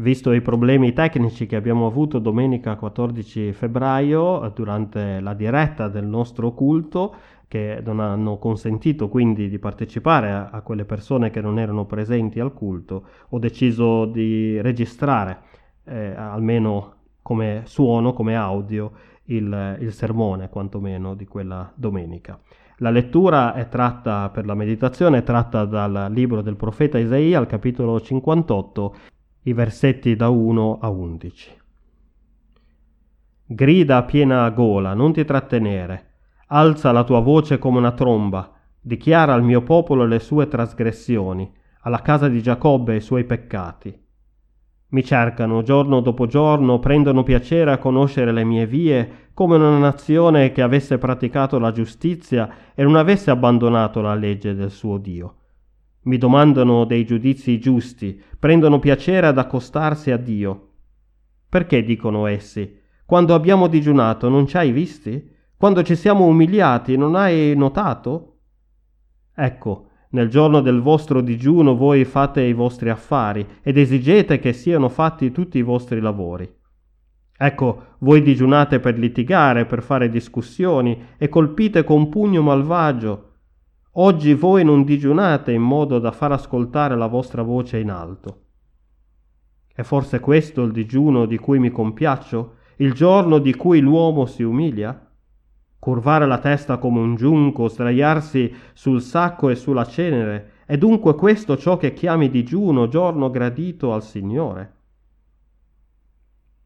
Visto i problemi tecnici che abbiamo avuto domenica 14 febbraio durante la diretta del nostro culto, che non hanno consentito quindi di partecipare a, a quelle persone che non erano presenti al culto, ho deciso di registrare eh, almeno come suono, come audio, il, il sermone quantomeno di quella domenica. La lettura è tratta per la meditazione, è tratta dal libro del profeta Isaia al capitolo 58, i versetti da 1 a 11. Grida a piena gola, non ti trattenere Alza la tua voce come una tromba, dichiara al mio popolo le sue trasgressioni, alla casa di Giacobbe i suoi peccati. Mi cercano giorno dopo giorno, prendono piacere a conoscere le mie vie, come una nazione che avesse praticato la giustizia e non avesse abbandonato la legge del suo Dio. Mi domandano dei giudizi giusti, prendono piacere ad accostarsi a Dio. Perché dicono essi, quando abbiamo digiunato non ci hai visti? Quando ci siamo umiliati, non hai notato? Ecco, nel giorno del vostro digiuno voi fate i vostri affari ed esigete che siano fatti tutti i vostri lavori. Ecco, voi digiunate per litigare, per fare discussioni e colpite con pugno malvagio. Oggi voi non digiunate in modo da far ascoltare la vostra voce in alto. È forse questo il digiuno di cui mi compiaccio, il giorno di cui l'uomo si umilia? curvare la testa come un giunco, sdraiarsi sul sacco e sulla cenere, è dunque questo ciò che chiami digiuno, giorno gradito al Signore?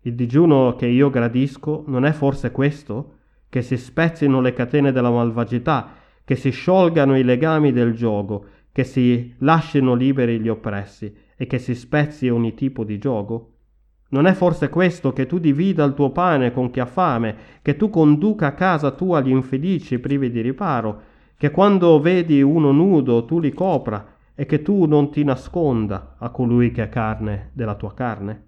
Il digiuno che io gradisco non è forse questo? Che si spezzino le catene della malvagità, che si sciolgano i legami del gioco, che si lasciano liberi gli oppressi e che si spezzi ogni tipo di gioco? Non è forse questo che tu divida il tuo pane con chi ha fame, che tu conduca a casa tua gli infelici privi di riparo, che quando vedi uno nudo tu li copra e che tu non ti nasconda a colui che è carne della tua carne?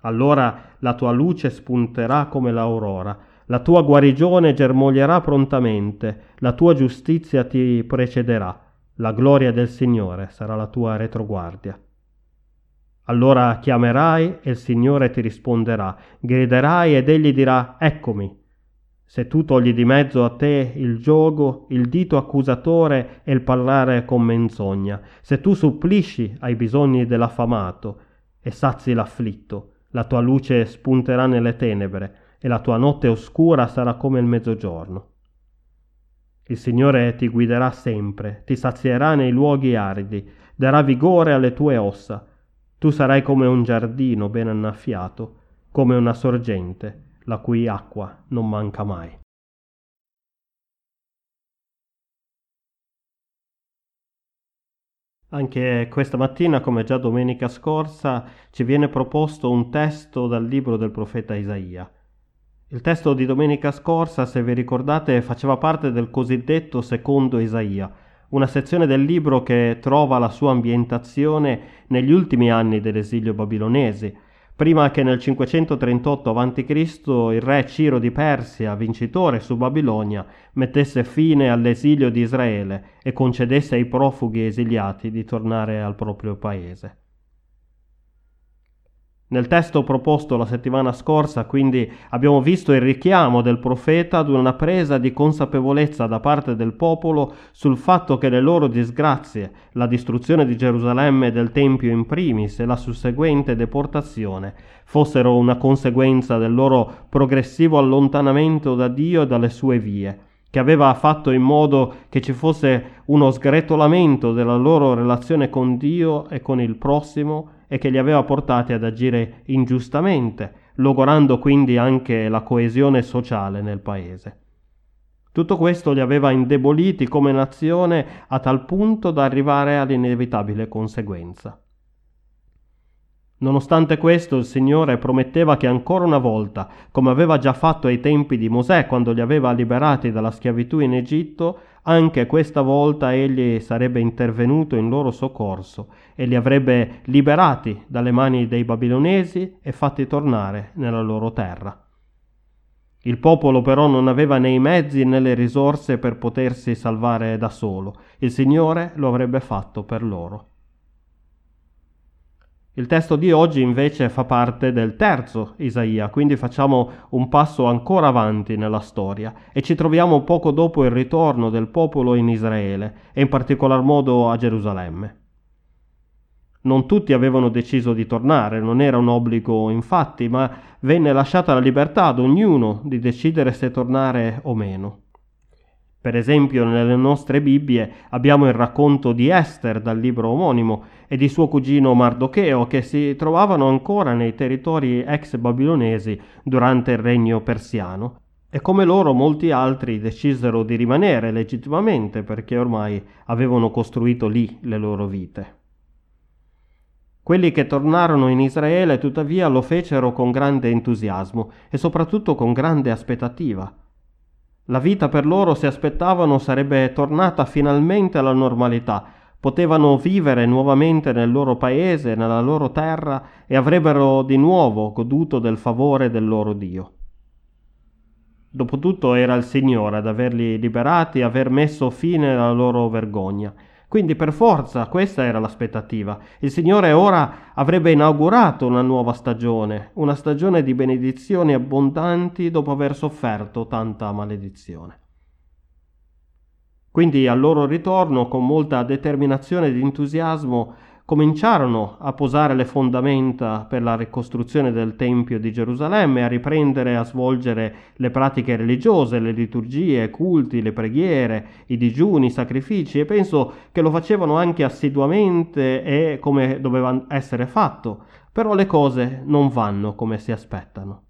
Allora la tua luce spunterà come l'aurora, la tua guarigione germoglierà prontamente, la tua giustizia ti precederà, la gloria del Signore sarà la tua retroguardia. Allora chiamerai e il Signore ti risponderà, griderai ed egli dirà Eccomi. Se tu togli di mezzo a te il gioco, il dito accusatore e il parlare con menzogna, se tu supplisci ai bisogni dell'affamato e sazi l'afflitto, la tua luce spunterà nelle tenebre e la tua notte oscura sarà come il mezzogiorno. Il Signore ti guiderà sempre, ti sazierà nei luoghi aridi, darà vigore alle tue ossa, tu sarai come un giardino ben annaffiato, come una sorgente, la cui acqua non manca mai. Anche questa mattina, come già domenica scorsa, ci viene proposto un testo dal libro del profeta Isaia. Il testo di domenica scorsa, se vi ricordate, faceva parte del cosiddetto secondo Isaia, una sezione del libro che trova la sua ambientazione negli ultimi anni dell'esilio babilonese, prima che nel 538 a.C. il re Ciro di Persia, vincitore su Babilonia, mettesse fine all'esilio di Israele e concedesse ai profughi esiliati di tornare al proprio paese. Nel testo proposto la settimana scorsa, quindi, abbiamo visto il richiamo del profeta ad una presa di consapevolezza da parte del popolo sul fatto che le loro disgrazie, la distruzione di Gerusalemme e del Tempio in primis e la susseguente deportazione, fossero una conseguenza del loro progressivo allontanamento da Dio e dalle sue vie che aveva fatto in modo che ci fosse uno sgretolamento della loro relazione con Dio e con il prossimo e che li aveva portati ad agire ingiustamente, logorando quindi anche la coesione sociale nel paese. Tutto questo li aveva indeboliti come nazione a tal punto da arrivare all'inevitabile conseguenza. Nonostante questo, il Signore prometteva che ancora una volta, come aveva già fatto ai tempi di Mosè quando li aveva liberati dalla schiavitù in Egitto, anche questa volta egli sarebbe intervenuto in loro soccorso e li avrebbe liberati dalle mani dei babilonesi e fatti tornare nella loro terra. Il popolo però non aveva né i mezzi né le risorse per potersi salvare da solo. Il Signore lo avrebbe fatto per loro. Il testo di oggi invece fa parte del terzo Isaia, quindi facciamo un passo ancora avanti nella storia e ci troviamo poco dopo il ritorno del popolo in Israele e in particolar modo a Gerusalemme. Non tutti avevano deciso di tornare, non era un obbligo infatti, ma venne lasciata la libertà ad ognuno di decidere se tornare o meno. Per esempio, nelle nostre Bibbie abbiamo il racconto di Esther dal libro omonimo e di suo cugino Mardocheo che si trovavano ancora nei territori ex babilonesi durante il regno persiano. E come loro molti altri decisero di rimanere legittimamente perché ormai avevano costruito lì le loro vite. Quelli che tornarono in Israele tuttavia lo fecero con grande entusiasmo e soprattutto con grande aspettativa la vita per loro, se aspettavano, sarebbe tornata finalmente alla normalità. Potevano vivere nuovamente nel loro paese, nella loro terra e avrebbero di nuovo goduto del favore del loro Dio. Dopotutto era il Signore ad averli liberati e aver messo fine alla loro vergogna. Quindi per forza questa era l'aspettativa. Il Signore ora avrebbe inaugurato una nuova stagione, una stagione di benedizioni abbondanti dopo aver sofferto tanta maledizione. Quindi al loro ritorno, con molta determinazione ed entusiasmo, cominciarono a posare le fondamenta per la ricostruzione del Tempio di Gerusalemme, a riprendere a svolgere le pratiche religiose, le liturgie, i culti, le preghiere, i digiuni, i sacrifici e penso che lo facevano anche assiduamente e come doveva essere fatto, però le cose non vanno come si aspettano.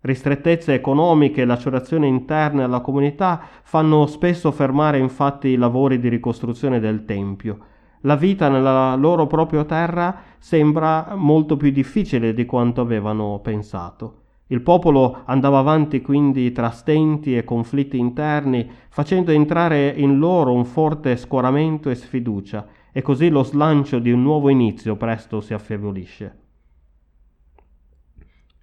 Ristrettezze economiche e lacerazioni interne alla comunità fanno spesso fermare infatti i lavori di ricostruzione del Tempio, la vita nella loro propria terra sembra molto più difficile di quanto avevano pensato. Il popolo andava avanti quindi tra stenti e conflitti interni, facendo entrare in loro un forte scoramento e sfiducia, e così lo slancio di un nuovo inizio presto si affievolisce.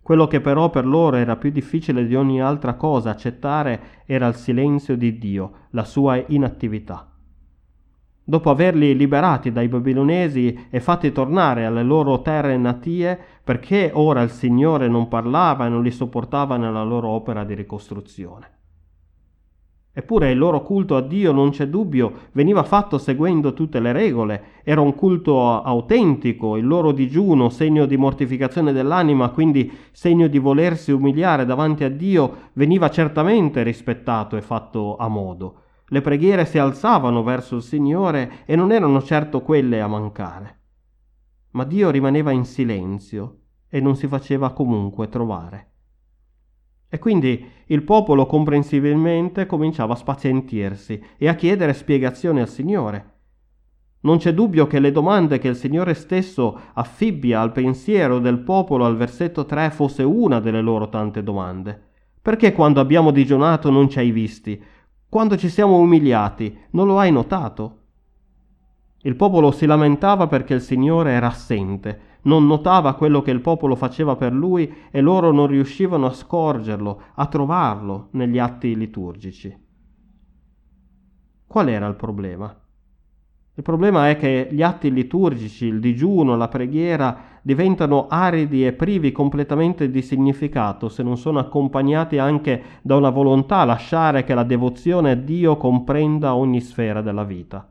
Quello che però per loro era più difficile di ogni altra cosa accettare era il silenzio di Dio, la sua inattività dopo averli liberati dai babilonesi e fatti tornare alle loro terre natie, perché ora il Signore non parlava e non li sopportava nella loro opera di ricostruzione. Eppure il loro culto a Dio, non c'è dubbio, veniva fatto seguendo tutte le regole, era un culto autentico, il loro digiuno, segno di mortificazione dell'anima, quindi segno di volersi umiliare davanti a Dio, veniva certamente rispettato e fatto a modo. Le preghiere si alzavano verso il Signore e non erano certo quelle a mancare. Ma Dio rimaneva in silenzio e non si faceva comunque trovare. E quindi il popolo comprensibilmente cominciava a spazientirsi e a chiedere spiegazioni al Signore. Non c'è dubbio che le domande che il Signore stesso affibbia al pensiero del popolo al versetto 3 fosse una delle loro tante domande. Perché quando abbiamo digionato non ci hai visti? Quando ci siamo umiliati, non lo hai notato? Il popolo si lamentava perché il Signore era assente, non notava quello che il popolo faceva per lui e loro non riuscivano a scorgerlo, a trovarlo negli atti liturgici. Qual era il problema? Il problema è che gli atti liturgici, il digiuno, la preghiera diventano aridi e privi completamente di significato se non sono accompagnati anche da una volontà a lasciare che la devozione a Dio comprenda ogni sfera della vita.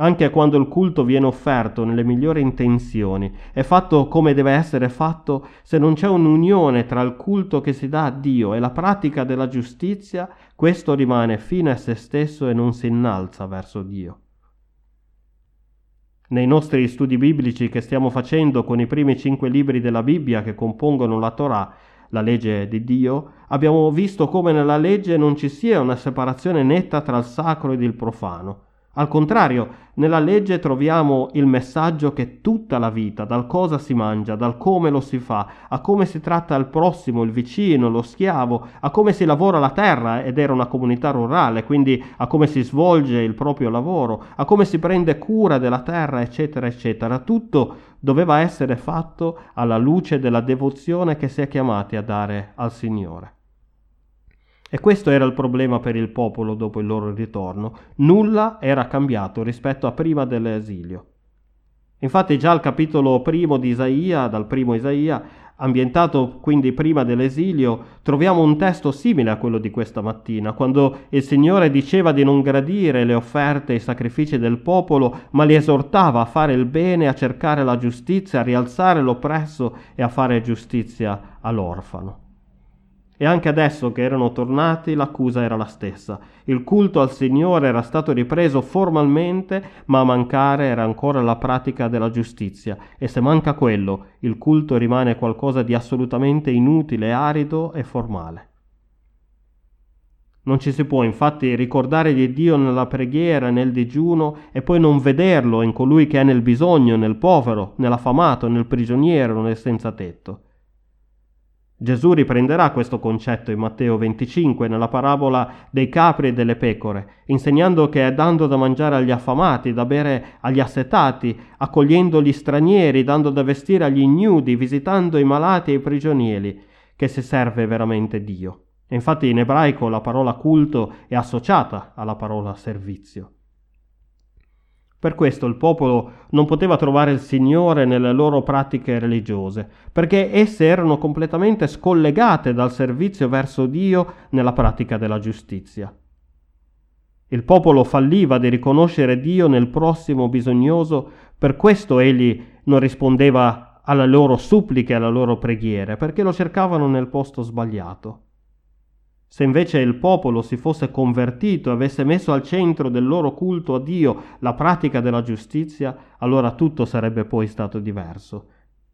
Anche quando il culto viene offerto nelle migliori intenzioni, è fatto come deve essere fatto, se non c'è un'unione tra il culto che si dà a Dio e la pratica della giustizia, questo rimane fine a se stesso e non si innalza verso Dio. Nei nostri studi biblici che stiamo facendo con i primi cinque libri della Bibbia che compongono la Torah, la legge di Dio, abbiamo visto come nella legge non ci sia una separazione netta tra il sacro ed il profano. Al contrario, nella legge troviamo il messaggio che tutta la vita, dal cosa si mangia, dal come lo si fa, a come si tratta il prossimo, il vicino, lo schiavo, a come si lavora la terra ed era una comunità rurale, quindi a come si svolge il proprio lavoro, a come si prende cura della terra, eccetera, eccetera. Tutto doveva essere fatto alla luce della devozione che si è chiamati a dare al Signore. E questo era il problema per il popolo dopo il loro ritorno. Nulla era cambiato rispetto a prima dell'esilio. Infatti già al capitolo primo di Isaia, dal primo Isaia, ambientato quindi prima dell'esilio, troviamo un testo simile a quello di questa mattina, quando il Signore diceva di non gradire le offerte e i sacrifici del popolo, ma li esortava a fare il bene, a cercare la giustizia, a rialzare l'oppresso e a fare giustizia all'orfano. E anche adesso che erano tornati l'accusa era la stessa. Il culto al Signore era stato ripreso formalmente, ma a mancare era ancora la pratica della giustizia. E se manca quello, il culto rimane qualcosa di assolutamente inutile, arido e formale. Non ci si può infatti ricordare di Dio nella preghiera, nel digiuno e poi non vederlo in colui che è nel bisogno, nel povero, nell'affamato, nel prigioniero, nel senza tetto. Gesù riprenderà questo concetto in Matteo 25 nella parabola dei capri e delle pecore, insegnando che è dando da mangiare agli affamati, da bere agli assetati, accogliendo gli stranieri, dando da vestire agli ignudi, visitando i malati e i prigionieri, che si serve veramente Dio. Infatti in ebraico la parola culto è associata alla parola servizio. Per questo il popolo non poteva trovare il Signore nelle loro pratiche religiose, perché esse erano completamente scollegate dal servizio verso Dio nella pratica della giustizia. Il popolo falliva di riconoscere Dio nel prossimo bisognoso, per questo egli non rispondeva alle loro suppliche alle loro preghiere, perché lo cercavano nel posto sbagliato. Se invece il popolo si fosse convertito e avesse messo al centro del loro culto a Dio la pratica della giustizia, allora tutto sarebbe poi stato diverso.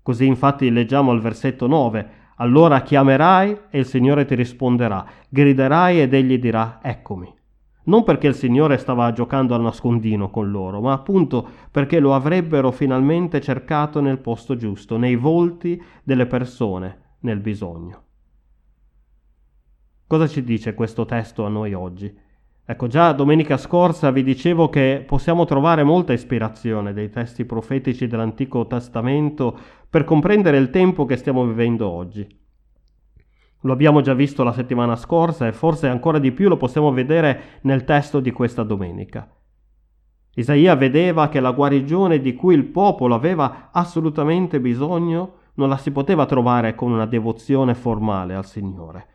Così infatti leggiamo al versetto 9, allora chiamerai e il Signore ti risponderà, griderai ed egli dirà, eccomi. Non perché il Signore stava giocando al nascondino con loro, ma appunto perché lo avrebbero finalmente cercato nel posto giusto, nei volti delle persone, nel bisogno. Cosa ci dice questo testo a noi oggi? Ecco, già domenica scorsa vi dicevo che possiamo trovare molta ispirazione dei testi profetici dell'Antico Testamento per comprendere il tempo che stiamo vivendo oggi. Lo abbiamo già visto la settimana scorsa e forse ancora di più lo possiamo vedere nel testo di questa domenica. Isaia vedeva che la guarigione di cui il popolo aveva assolutamente bisogno non la si poteva trovare con una devozione formale al Signore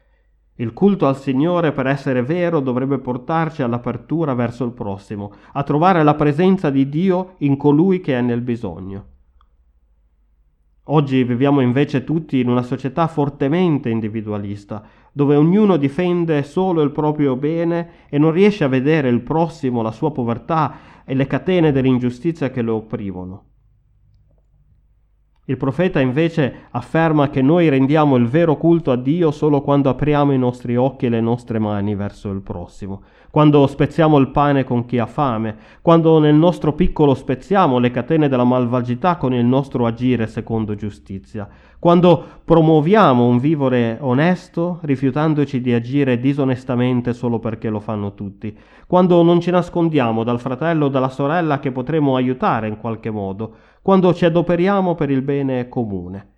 il culto al Signore, per essere vero, dovrebbe portarci all'apertura verso il prossimo, a trovare la presenza di Dio in colui che è nel bisogno. Oggi viviamo invece tutti in una società fortemente individualista, dove ognuno difende solo il proprio bene e non riesce a vedere il prossimo, la sua povertà e le catene dell'ingiustizia che lo opprimono. Il profeta invece afferma che noi rendiamo il vero culto a Dio solo quando apriamo i nostri occhi e le nostre mani verso il prossimo, quando spezziamo il pane con chi ha fame, quando nel nostro piccolo spezziamo le catene della malvagità con il nostro agire secondo giustizia, quando promuoviamo un vivere onesto rifiutandoci di agire disonestamente solo perché lo fanno tutti, quando non ci nascondiamo dal fratello o dalla sorella che potremo aiutare in qualche modo, quando ci adoperiamo per il bene comune.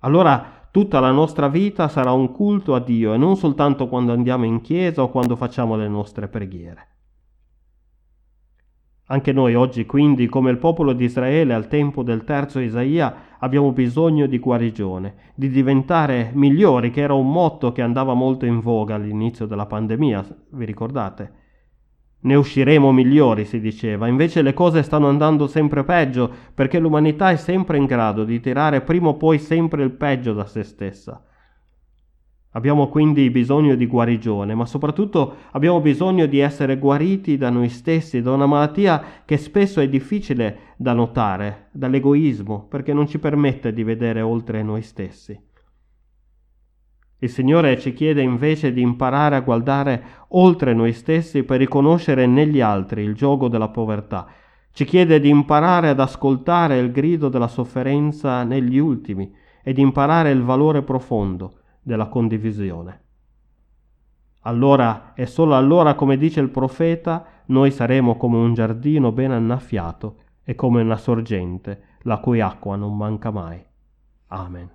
Allora tutta la nostra vita sarà un culto a Dio e non soltanto quando andiamo in chiesa o quando facciamo le nostre preghiere. Anche noi oggi, quindi, come il popolo di Israele al tempo del terzo Isaia, abbiamo bisogno di guarigione, di diventare migliori, che era un motto che andava molto in voga all'inizio della pandemia, vi ricordate? Ne usciremo migliori, si diceva, invece le cose stanno andando sempre peggio perché l'umanità è sempre in grado di tirare prima o poi sempre il peggio da se stessa. Abbiamo quindi bisogno di guarigione, ma soprattutto abbiamo bisogno di essere guariti da noi stessi, da una malattia che spesso è difficile da notare, dall'egoismo, perché non ci permette di vedere oltre noi stessi. Il Signore ci chiede invece di imparare a guardare oltre noi stessi per riconoscere negli altri il gioco della povertà. Ci chiede di imparare ad ascoltare il grido della sofferenza negli ultimi e di imparare il valore profondo della condivisione. Allora e solo allora, come dice il profeta, noi saremo come un giardino ben annaffiato e come una sorgente, la cui acqua non manca mai. Amen.